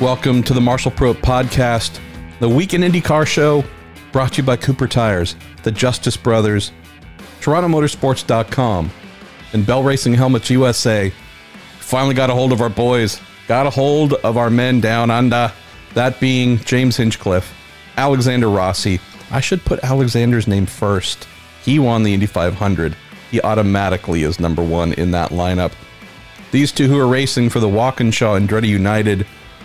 Welcome to the Marshall Pruett Podcast, the Week In IndyCar Show, brought to you by Cooper Tires, the Justice Brothers, TorontoMotorsports.com, and Bell Racing Helmets USA. Finally got a hold of our boys, got a hold of our men down under, that being James Hinchcliffe, Alexander Rossi. I should put Alexander's name first. He won the Indy 500. He automatically is number one in that lineup. These two who are racing for the Walkinshaw and Andretti United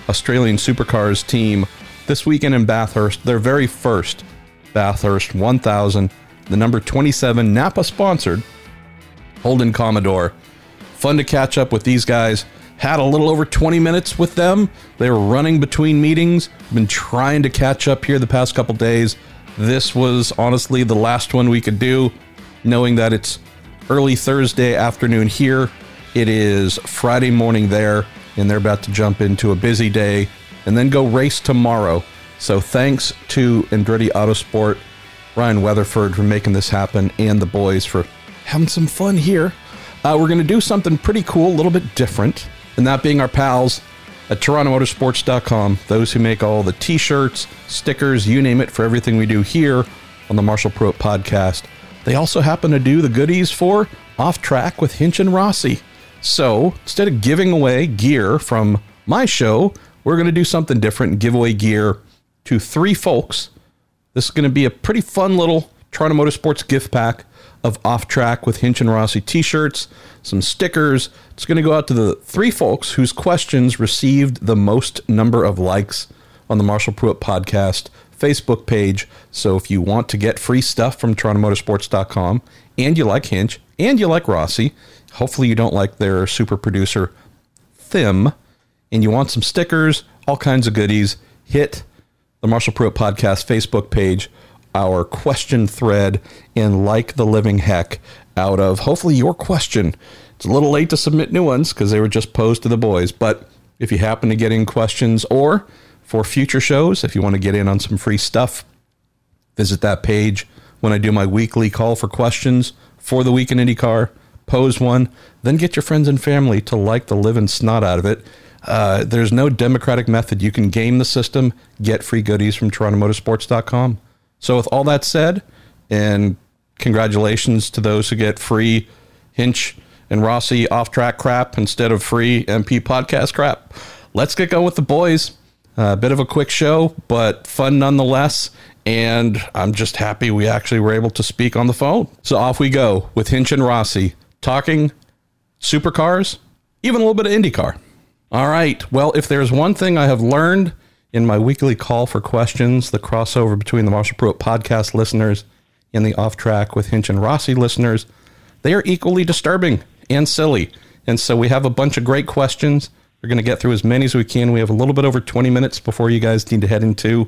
Australian Supercars team this weekend in Bathurst, their very first Bathurst 1000, the number 27 Napa sponsored Holden Commodore. Fun to catch up with these guys. Had a little over 20 minutes with them. They were running between meetings. Been trying to catch up here the past couple days. This was honestly the last one we could do, knowing that it's early Thursday afternoon here. It is Friday morning there and they're about to jump into a busy day and then go race tomorrow. So thanks to Andretti Autosport, Ryan Weatherford for making this happen, and the boys for having some fun here. Uh, we're going to do something pretty cool, a little bit different, and that being our pals at TorontoMotorsports.com, those who make all the t shirts, stickers, you name it, for everything we do here on the Marshall Pruett podcast. They also happen to do the goodies for Off Track with Hinch and Rossi. So instead of giving away gear from my show, we're going to do something different and give away gear to three folks. This is going to be a pretty fun little Toronto Motorsports gift pack of off track with Hinch and Rossi t shirts, some stickers. It's going to go out to the three folks whose questions received the most number of likes on the Marshall Pruett podcast Facebook page. So if you want to get free stuff from TorontoMotorsports.com and you like Hinch and you like Rossi, Hopefully, you don't like their super producer, Thim, and you want some stickers, all kinds of goodies. Hit the Marshall Pruett Podcast Facebook page, our question thread, and like the living heck out of hopefully your question. It's a little late to submit new ones because they were just posed to the boys. But if you happen to get in questions or for future shows, if you want to get in on some free stuff, visit that page when I do my weekly call for questions for the week in IndyCar pose one, then get your friends and family to like the living snot out of it. Uh, there's no democratic method. You can game the system, get free goodies from TorontoMotorsports.com. So, with all that said, and congratulations to those who get free Hinch and Rossi off track crap instead of free MP podcast crap. Let's get going with the boys. A uh, bit of a quick show, but fun nonetheless. And I'm just happy we actually were able to speak on the phone. So off we go with Hinch and Rossi talking supercars, even a little bit of IndyCar. All right. Well, if there's one thing I have learned in my weekly call for questions, the crossover between the Marshall Pruett podcast listeners and the off track with Hinch and Rossi listeners, they are equally disturbing and silly. And so we have a bunch of great questions. We're going to get through as many as we can. We have a little bit over 20 minutes before you guys need to head into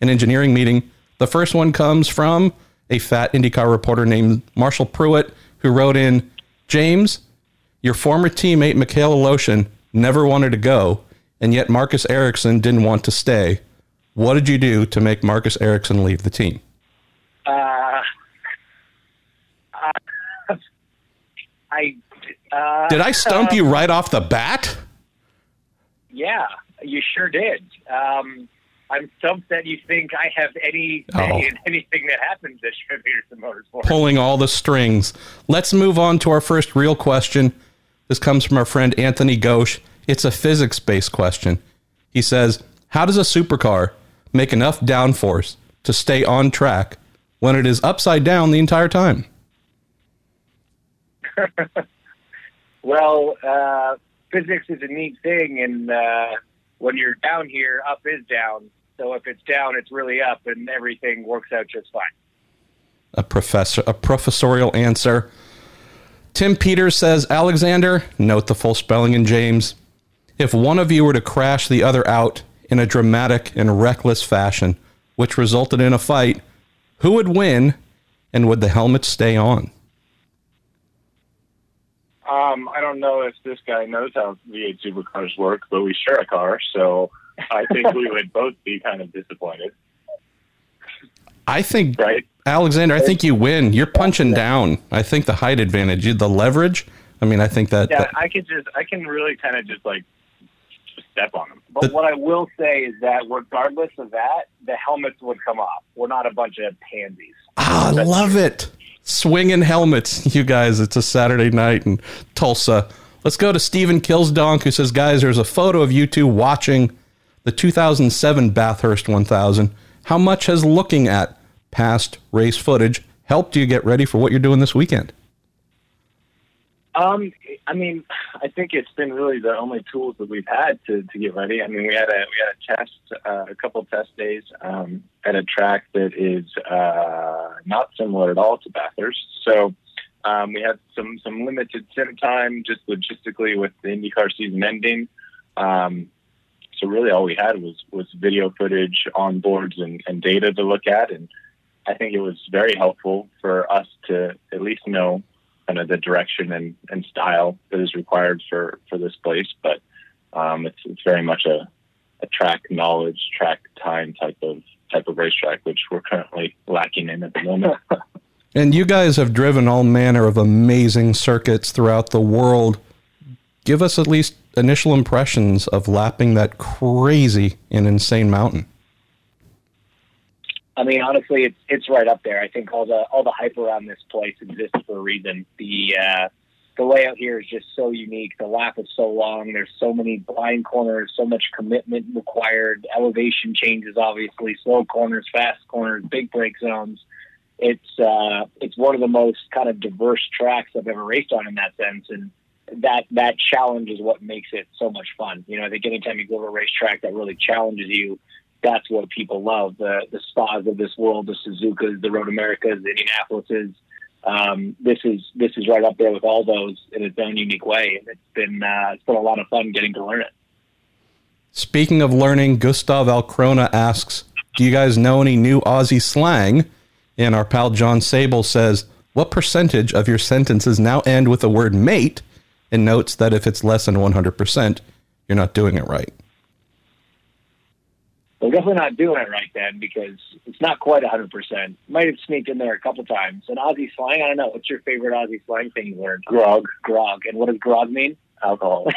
an engineering meeting. The first one comes from a fat IndyCar reporter named Marshall Pruett, who wrote in James, your former teammate Mikhail Aleshin never wanted to go, and yet Marcus Ericsson didn't want to stay. What did you do to make Marcus Ericsson leave the team? Uh, uh, I uh, did I stump you right off the bat? Yeah, you sure did. Um, I'm stumped that you think I have any oh. in anything that happens this year at Peterson Motorsports. Pulling all the strings. Let's move on to our first real question. This comes from our friend Anthony Ghosh. It's a physics based question. He says, How does a supercar make enough downforce to stay on track when it is upside down the entire time? well, uh, physics is a neat thing, and uh, when you're down here, up is down. So if it's down, it's really up, and everything works out just fine. A professor, a professorial answer. Tim Peters says, Alexander, note the full spelling in James. If one of you were to crash the other out in a dramatic and reckless fashion, which resulted in a fight, who would win and would the helmet stay on? Um, I don't know if this guy knows how V8 supercars work, but we share a car, so I think we would both be kind of disappointed. I think, right? Alexander, I think you win. You're punching down. I think the height advantage, the leverage. I mean, I think that. Yeah, that, I can just, I can really kind of just like step on them. But what I will say is that regardless of that, the helmets would come off. We're not a bunch of pansies. Ah, I love it. Swinging helmets, you guys. It's a Saturday night in Tulsa. Let's go to Stephen Killsdonk, who says, Guys, there's a photo of you two watching the 2007 Bathurst 1000. How much has looking at past race footage helped you get ready for what you're doing this weekend? Um, I mean, I think it's been really the only tools that we've had to, to get ready. I mean, we had a we had a test, uh, a couple test days um, at a track that is uh, not similar at all to Bathurst. So um, we had some some limited sim time, just logistically with the IndyCar season ending. Um, so really, all we had was was video footage on boards and, and data to look at, and I think it was very helpful for us to at least know kind of the direction and, and style that is required for, for this place. But um, it's, it's very much a, a track knowledge, track time type of type of racetrack, which we're currently lacking in at the moment. and you guys have driven all manner of amazing circuits throughout the world. Give us at least initial impressions of lapping that crazy and insane mountain. I mean, honestly, it's it's right up there. I think all the all the hype around this place exists for a reason. The uh, the layout here is just so unique. The lap is so long. There's so many blind corners, so much commitment required. Elevation changes, obviously, slow corners, fast corners, big break zones. It's uh, it's one of the most kind of diverse tracks I've ever raced on in that sense, and that that challenge is what makes it so much fun. You know, I think anytime you go to a racetrack that really challenges you that's what people love the the spas of this world, the Suzukas, the Road Americas, the Indianapolises. Um, this is this is right up there with all those in its own unique way, and it's been uh, it's been a lot of fun getting to learn it. Speaking of learning, Gustav Alcrona asks, "Do you guys know any new Aussie slang?" And our pal John Sable says, "What percentage of your sentences now end with the word mate?" And notes that if it's less than one hundred percent, you're not doing it right. We're definitely not doing it right then because it's not quite 100%. Might have sneaked in there a couple times. And Aussie slang, I don't know. What's your favorite Aussie slang thing you learned? Grog. Grog. And what does grog mean? Alcohol.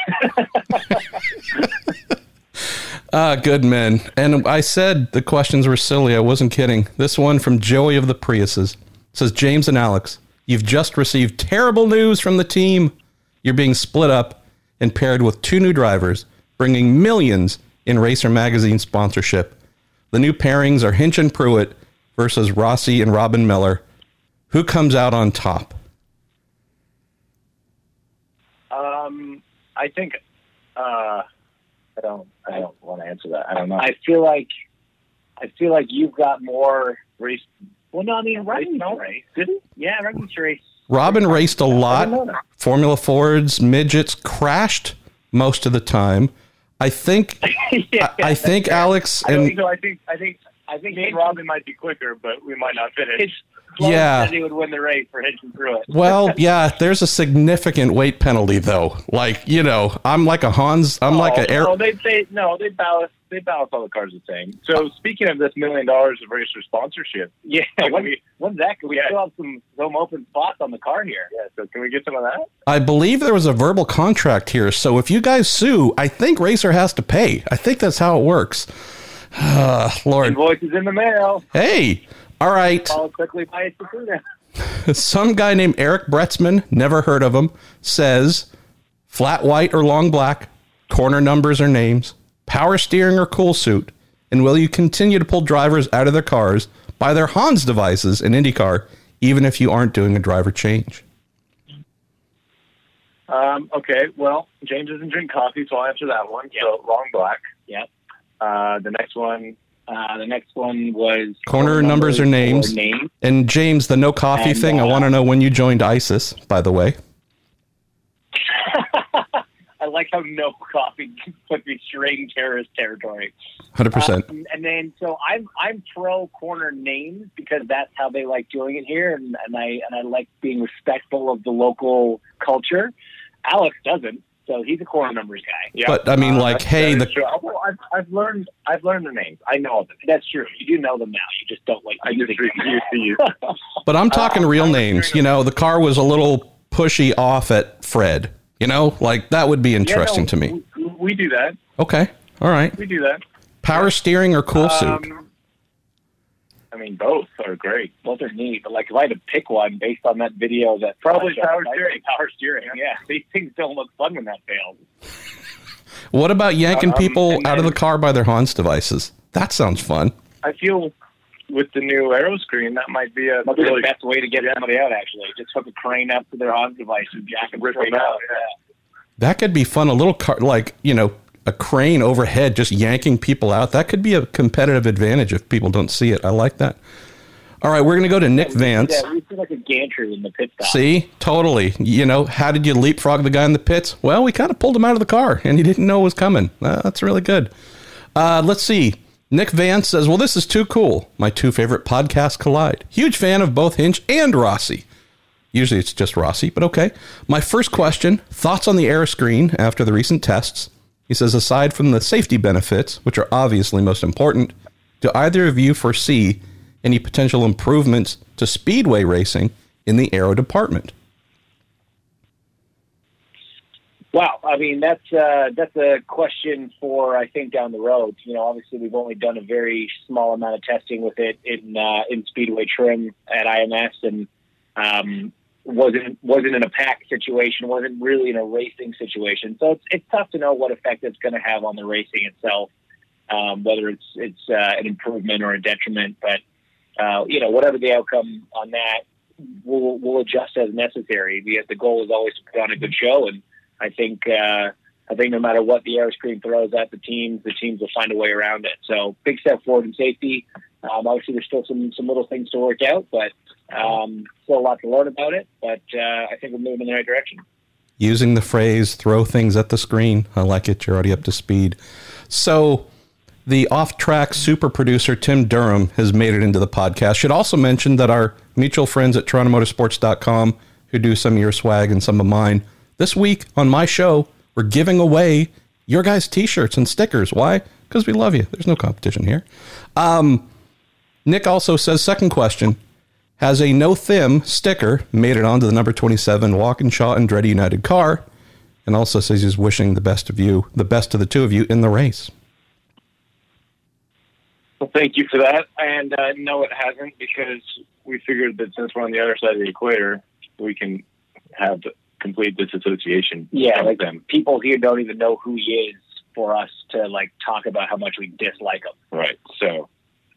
Ah, good men. And I said the questions were silly. I wasn't kidding. This one from Joey of the Priuses says James and Alex, you've just received terrible news from the team. You're being split up and paired with two new drivers, bringing millions in Racer Magazine sponsorship. The new pairings are Hinch and Pruett versus Rossi and Robin Miller. Who comes out on top? Um, I think uh, I don't. I don't want to answer that. I don't know. I feel like I feel like you've got more race. Well, no, I mean, Robin no race. Did he? Yeah, Robin race. Robin raced a lot. Formula Fords, midgets crashed most of the time. I think yeah, I, I think Alex and I think, so. I think I think I think Robin might be quicker, but we might not finish. yeah, he would win the race for Hinch and Pruett. well, yeah, there's a significant weight penalty though. Like you know, I'm like a Hans. I'm oh, like a oh, air. No, they they no, they balance they balance all the cars the same. So speaking of this million dollars of racer sponsorship, yeah, when, we, when's that? We yeah. still have some some open spots on the car here. Yeah, so can we get some of that? I believe there was a verbal contract here. So if you guys sue, I think Racer has to pay. I think that's how it works. Uh, Lord, is in the mail. Hey, all right. Followed quickly by Some guy named Eric Bretzman, never heard of him, says flat white or long black, corner numbers or names, power steering or cool suit, and will you continue to pull drivers out of their cars by their Hans devices in IndyCar, even if you aren't doing a driver change? Um, okay, well, James doesn't drink coffee, so I'll answer that one. Yep. So long black. Yep. Uh, the next one. Uh, the next one was corner, corner numbers, numbers, or names. names. And James, the no coffee and, thing. Uh, I want to know when you joined ISIS. By the way. I like how no coffee put me straight in terrorist territory. Hundred um, percent. And then so I'm I'm pro corner names because that's how they like doing it here, and, and I and I like being respectful of the local culture. Alex doesn't, so he's a corner numbers guy. Yeah. But I mean, uh, like, hey, the I've, I've learned I've learned the names. I know them. That's true. You do know them now. You just don't like. I just refuse to use. but I'm talking uh, real names. You know, the car was a little pushy off at Fred. You know, like that would be interesting yeah, no, to me. We, we, do that. Okay. All right. We do that. Power steering or cool suit? Um, I mean, both are great. Both are neat, but like if I had to pick one based on that video, that Probably I'd power say steering. Power steering. Yeah. these things don't look fun when that fails. What about yanking um, people and out of the car by their Hans devices? That sounds fun. I feel with the new aeroscreen, that might be a Might be really the best way to get somebody out. Actually, just hook a crane up to their Hans device and jack them Rip straight them out, out. yeah. That could be fun. A little car, like you know, a crane overhead, just yanking people out. That could be a competitive advantage if people don't see it. I like that. All right, we're going to go to Nick Vance. Yeah, we feel like a gantry in the pit stop. See, totally. You know, how did you leapfrog the guy in the pits? Well, we kind of pulled him out of the car, and he didn't know it was coming. Uh, that's really good. Uh, let's see. Nick Vance says, "Well, this is too cool. My two favorite podcasts collide. Huge fan of both Hinch and Rossi. Usually it's just Rossi, but okay. My first question: thoughts on the air screen after the recent tests? He says, aside from the safety benefits, which are obviously most important, do either of you foresee any potential improvements to speedway racing in the aero department? Wow, I mean that's uh, that's a question for I think down the road. You know, obviously we've only done a very small amount of testing with it in uh, in speedway trim at IMS, and um, wasn't wasn't in a pack situation, wasn't really in a racing situation. So it's it's tough to know what effect it's going to have on the racing itself, um, whether it's it's uh, an improvement or a detriment. But uh, you know, whatever the outcome on that, we'll we'll adjust as necessary. The the goal is always to put on a good show and. I think uh, I think no matter what the air screen throws at the teams, the teams will find a way around it. So big step forward in safety. Um, obviously, there's still some some little things to work out, but um, still a lot to learn about it. But uh, I think we're moving in the right direction. Using the phrase "throw things at the screen," I like it. You're already up to speed. So. The off-track super producer Tim Durham has made it into the podcast. Should also mention that our mutual friends at TorontoMotorsports.com, who do some of your swag and some of mine, this week on my show, we're giving away your guys' t-shirts and stickers. Why? Because we love you. There's no competition here. Um, Nick also says, second question, has a no thim sticker made it onto the number 27 Walkinshaw and Andretti United car, and also says he's wishing the best of you, the best of the two of you in the race. Well, thank you for that. And uh, no, it hasn't because we figured that since we're on the other side of the equator, we can have complete disassociation. Yeah, of like them. people here don't even know who he is for us to like talk about how much we dislike him. Right. So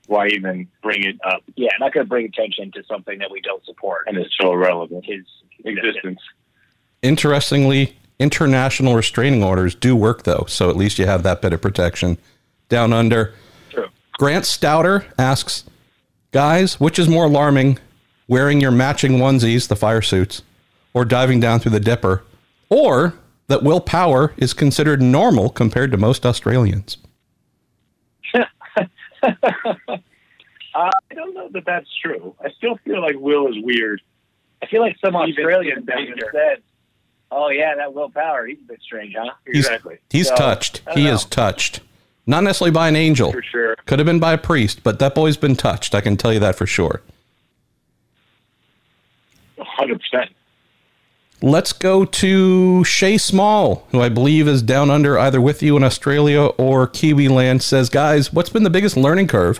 why even bring it up? Yeah, not going to bring attention to something that we don't support. And it's so irrelevant. his existence. Existence. Interestingly, international restraining orders do work though, so at least you have that bit of protection. Down under, True. Grant Stouter asks, guys, which is more alarming, wearing your matching onesies, the fire suits, or diving down through the dipper, or that Will Power is considered normal compared to most Australians? Uh, I don't know that that's true. I still feel like Will is weird. I feel like some Even- Australians even even said, "Oh yeah, that Will Power, he's a bit strange, huh?" He's, Exactly. He's So, touched. He know. is touched. Not necessarily by an angel. For sure. Could have been by a priest, but that boy's been touched. I can tell you that for sure. 100%. Let's go to Shay Small, who I believe is down under either with you in Australia or Kiwi land. Says, guys, what's been the biggest learning curve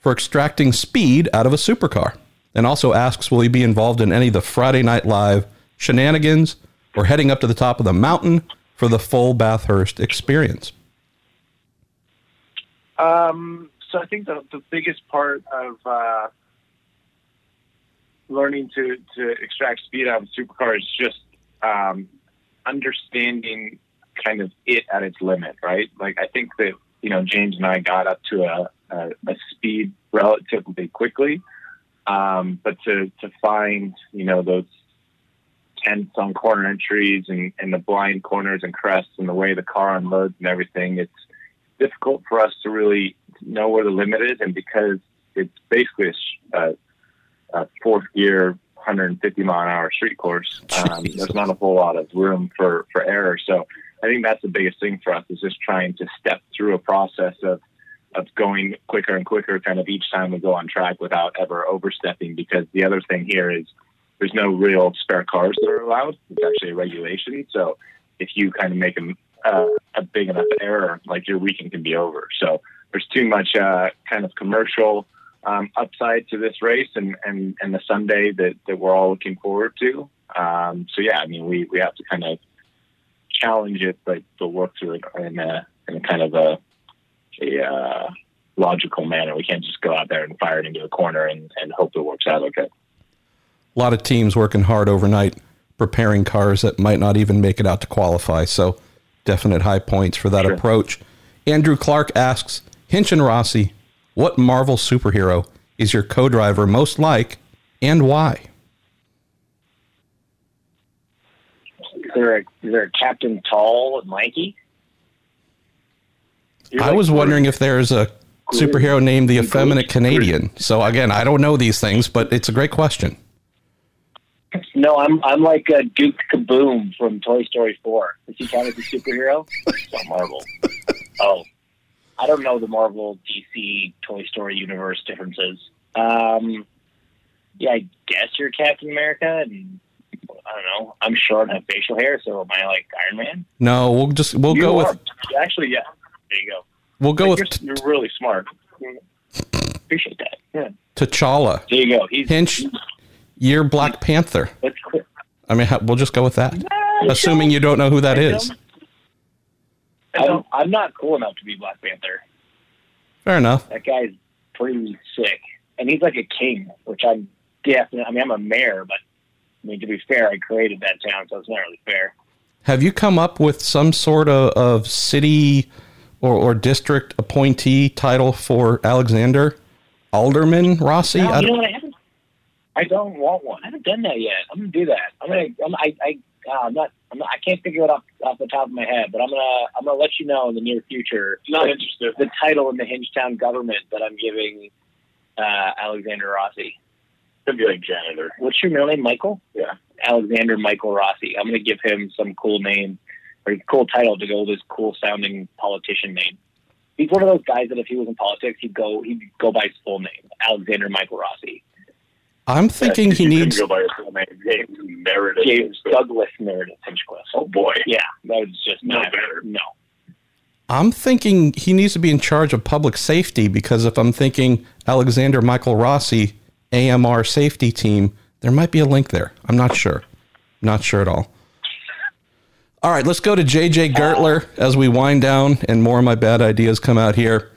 for extracting speed out of a supercar? And also asks, will he be involved in any of the Friday Night Live shenanigans or heading up to the top of the mountain for the full Bathurst experience? Um, so I think the, the biggest part of uh, learning to, to extract speed out of a supercar is just um, understanding kind of it at its limit, right? Like I think that you know James and I got up to a, a, a speed relatively quickly, um, but to to find you know those tense on corner entries and, and the blind corners and crests and the way the car unloads and everything, it's difficult for us to really know where the limit is, and because it's basically a, a fourth gear, 150 mile an hour street course, um, there's not a whole lot of room for for error. So I think that's the biggest thing for us is just trying to step through a process of of going quicker and quicker, kind of each time we go on track without ever overstepping. Because the other thing here is there's no real spare cars that are allowed. It's actually a regulation. So if you kind of make a, uh, a big enough error, like your weekend can be over. So there's too much uh, kind of commercial um, upside to this race and, and, and the Sunday that, that we're all looking forward to. Um, so yeah, I mean, we, we have to kind of challenge it, but, but work through it in a, in a kind of a, a uh, logical manner. We can't just go out there and fire it into a corner and, and hope it works out okay. A lot of teams working hard overnight preparing cars that might not even make it out to qualify. So definite high points for that sure. approach. Andrew Clark asks Hinch and Rossi, what Marvel superhero is your co driver most like and why? Is there a, is there a Captain Tall and Lanky? I was wondering if there's a superhero named the Effeminate Canadian. So again, I don't know these things, but it's a great question. No, I'm I'm like a Duke Kaboom from Toy Story Four. Is he count as a superhero? it's not Marvel. Oh, I don't know the Marvel, DC, Toy Story universe differences. Um, yeah, I guess you're Captain America, and I don't know. I'm short and have facial hair, so am I like Iron Man? No, we'll just we'll you go are. with. Actually, yeah. There you go. We'll go like with. You're, you're, really smart. Appreciate that. Yeah. T'Challa. There you go. He's Hinch. You're Black Panther. I mean, we'll just go with that. Assuming you don't know who that is. I'm, I'm not cool enough to be Black Panther. Fair enough. That guy's pretty sick, and he's like a king, which I'm definitely. I mean, I'm a mayor, but I mean, to be fair, I created that town, so it's not really fair. Have you come up with some sort of, of city or, or district appointee title for Alexander Alderman Rossi? No, you know what? I haven't. I don't want one. I haven't done that yet. I'm gonna do that. I'm gonna. I'm, I. I uh, I'm not. I'm not. I can't figure it off off the top of my head, but I'm gonna. I'm gonna let you know in the near future. Not the, interested. The title in the Hinchtown government that I'm giving uh, Alexander Rossi. Could be like janitor. What's your middle name? Michael. Yeah. Alexander Michael Rossi. I'm gonna give him some cool name or cool title to go with his cool sounding politician name. He's one of those guys that if he was in politics, he'd go he'd go by his full name, Alexander Michael Rossi. I'm thinking he needs. Go by his full name. James Meredith. James Douglas Meredith Hinchcliffe. Oh boy. Yeah, that was just no better. No. I'm thinking he needs to be in charge of public safety because if I'm thinking Alexander Michael Rossi, AMR safety team, there might be a link there. I'm not sure. Not sure at all. All right, let's go to JJ Gertler as we wind down and more of my bad ideas come out here.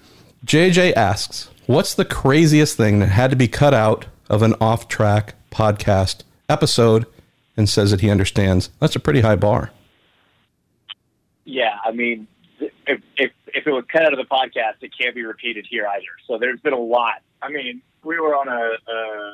JJ asks, What's the craziest thing that had to be cut out of an off track podcast episode and says that he understands. That's a pretty high bar. Yeah, I mean, if, if, if it was cut out of the podcast, it can't be repeated here either. So there's been a lot. I mean, we were on a, uh,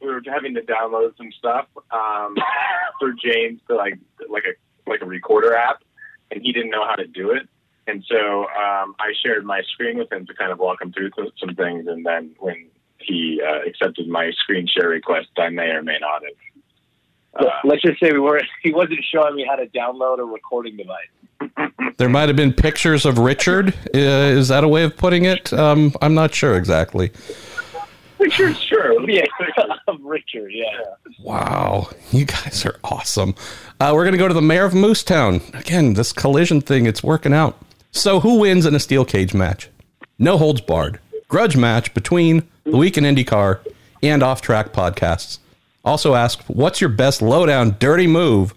we were having to download some stuff um, through James to like like a like a recorder app, and he didn't know how to do it. And so um, I shared my screen with him to kind of walk him through some things. And then when he uh, accepted my screen share request, I may or may not have. Uh, Let's just say we were he wasn't showing me how to download a recording device. there might have been pictures of Richard. Uh, is that a way of putting it? Um, I'm not sure exactly. Pictures, sure. Yeah, of Richard. Yeah. Wow, you guys are awesome. Uh, we're gonna go to the mayor of Moosetown again. This collision thing, it's working out. So, who wins in a steel cage match? No holds barred. Grudge match between the Week in IndyCar, and Off Track podcasts. Also asked, what's your best lowdown dirty move?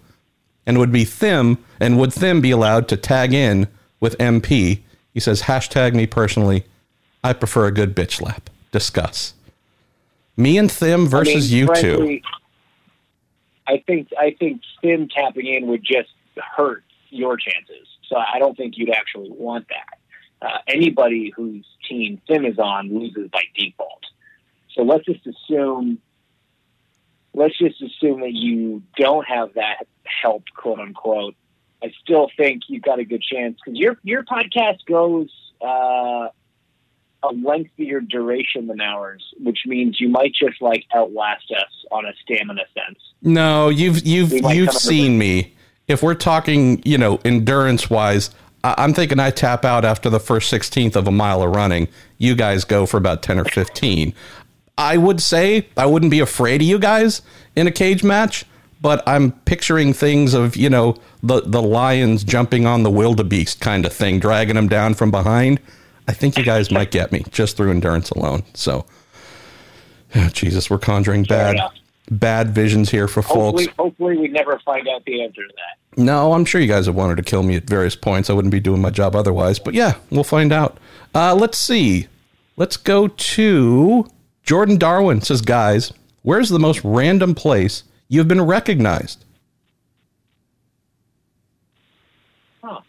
And would be Thim, and would Thim be allowed to tag in with MP? He says, hashtag me personally. I prefer a good bitch slap. Discuss. Me and Thim versus I mean, you frankly, two. I think I think Thim tapping in would just hurt your chances. So I don't think you'd actually want that uh, anybody whose team Thim is on loses by default. So let's just assume, let's just assume that you don't have that help, quote unquote. I still think you've got a good chance because your your podcast goes uh, a lengthier duration than ours, which means you might just like outlast us on a stamina sense. No, you've you've you've seen me. If we're talking, you know, endurance wise, I'm thinking I tap out after the first 16th of a mile of running. You guys go for about 10 or 15. I would say I wouldn't be afraid of you guys in a cage match, but I'm picturing things of you know the the lions jumping on the wildebeest kind of thing, dragging them down from behind. I think you guys might get me just through endurance alone. So, oh, Jesus, we're conjuring bad. Bad visions here for Hopefully, folks. hopefully we never find out the answer to that. No, I'm sure you guys have wanted to kill me at various points. I wouldn't be doing my job otherwise. But yeah, we'll find out. Uh, let's see. Let's go to Jordan Darwin says, guys, where's the most random place you've been recognized? Huh.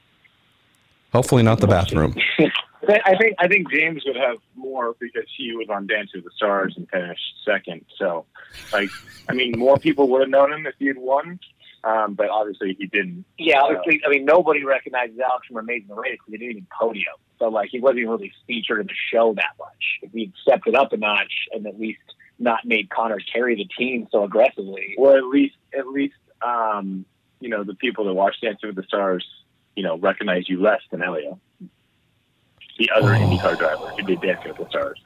Hopefully not the bathroom. I think I think James would have more because he was on Dance with the Stars and finished second. So, like, I mean, more people would have known him if he had won, um, but obviously he didn't. Yeah, obviously, I mean, nobody recognizes Alex from Amazing Race because he didn't even podium. So, like, he wasn't even really featured in the show that much. If he'd stepped it up a notch and at least not made Conor carry the team so aggressively. Or at least, at least, um, you know, the people that watch Dancing with the Stars, you know, recognize you less than Helio, the other IndyCar driver who did Dancing with the Stars.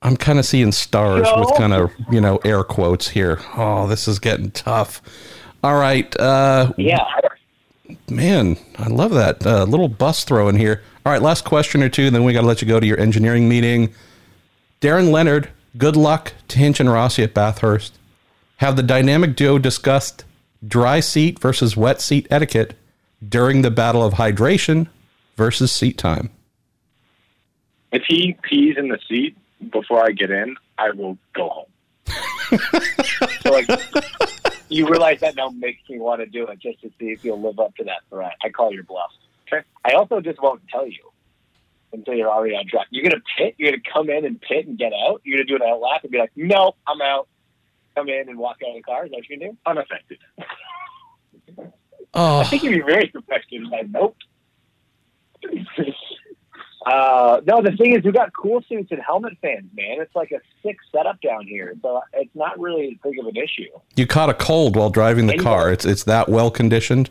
I'm kind of seeing stars with kind of, you know, air quotes here. Oh, this is getting tough. All right. Uh, Yeah. Man, I love that uh, little bus throw in here. All right, last question or two, and then we got to let you go to your engineering meeting. Darren Leonard, good luck to Hinch and Rossi at Bathurst. Have the dynamic duo discussed dry seat versus wet seat etiquette during the battle of hydration versus seat time? If he pees in the seat before I get in, I will go home. So, like, you realize that now makes me want to do it just to see if you'll live up to that threat. I call your bluff. Okay. I also just won't tell you until you're already on track. You're gonna pit. You're gonna come in and pit and get out. You're gonna do an out lap and be like, "No, I'm out." Come in and walk out of the car. Is that what you're gonna do? Unaffected. Oh. I think you'd be very affected by nope. Uh, no, the thing is, we got cool suits and helmet fans, man. It's like a sick setup down here, so it's not really as big of an issue. you caught a cold while driving the car. It's it's that well conditioned.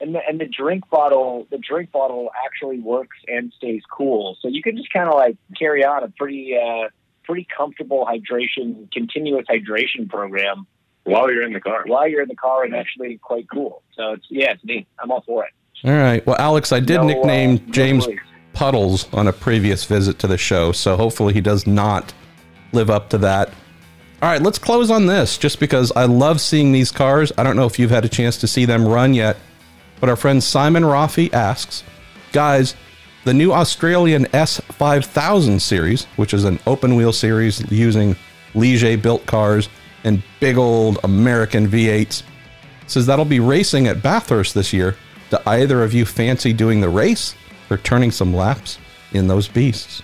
and the, and the drink bottle the drink bottle actually works and stays cool so you can just kind of like carry on a pretty uh pretty comfortable hydration continuous hydration program While you're in the car. while you're in the car and actually quite cool so it's yeah it's neat i'm all for it All right. Well, Alex, I did No, uh, nickname no James. Puddles on a previous visit to the show, so hopefully he does not live up to that. All right, let's close on this just because I love seeing these cars. I don't know if you've had a chance to see them run yet, but our friend Simon Rafi asks, guys, the new Australian S5000 series, which is an open wheel series using Ligier built cars and big old American V8s, says that'll be racing at Bathurst this year. Do either of you fancy doing the race or turning some laps in those beasts?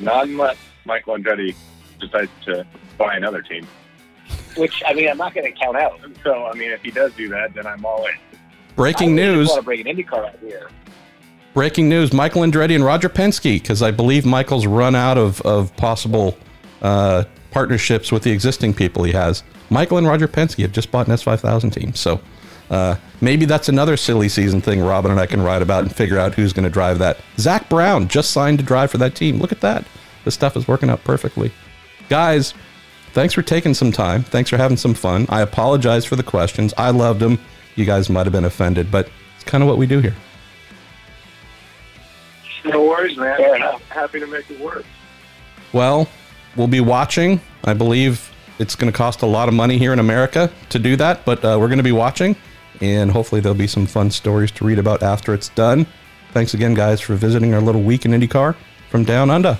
Not unless Michael Andretti decides to buy another team. which i mean i'm not going to count out So, I mean, if he does do that, then I'm all in. Breaking I news! want to bring an IndyCar out here Breaking news: Michael Andretti and Roger Penske, because I believe Michael's run out of of possible uh, partnerships with the existing people he has. Michael and Roger Penske have just bought an S5000 team, so uh, maybe that's another silly season thing Robin and I can write about and figure out who's going to drive that. Zak Brown just signed to drive for that team. Look at that. This stuff is working out perfectly, guys. Thanks for taking some time. Thanks for having some fun. I apologize for the questions. I loved them. You guys might have been offended, but it's kind of what we do here. No worries, man. Fair enough. Happy to make it work. Well, we'll be watching. I believe it's going to cost a lot of money here in America to do that, but uh, we're going to be watching, and hopefully there'll be some fun stories to read about after it's done. Thanks again, guys, for visiting our little week in IndyCar from down under.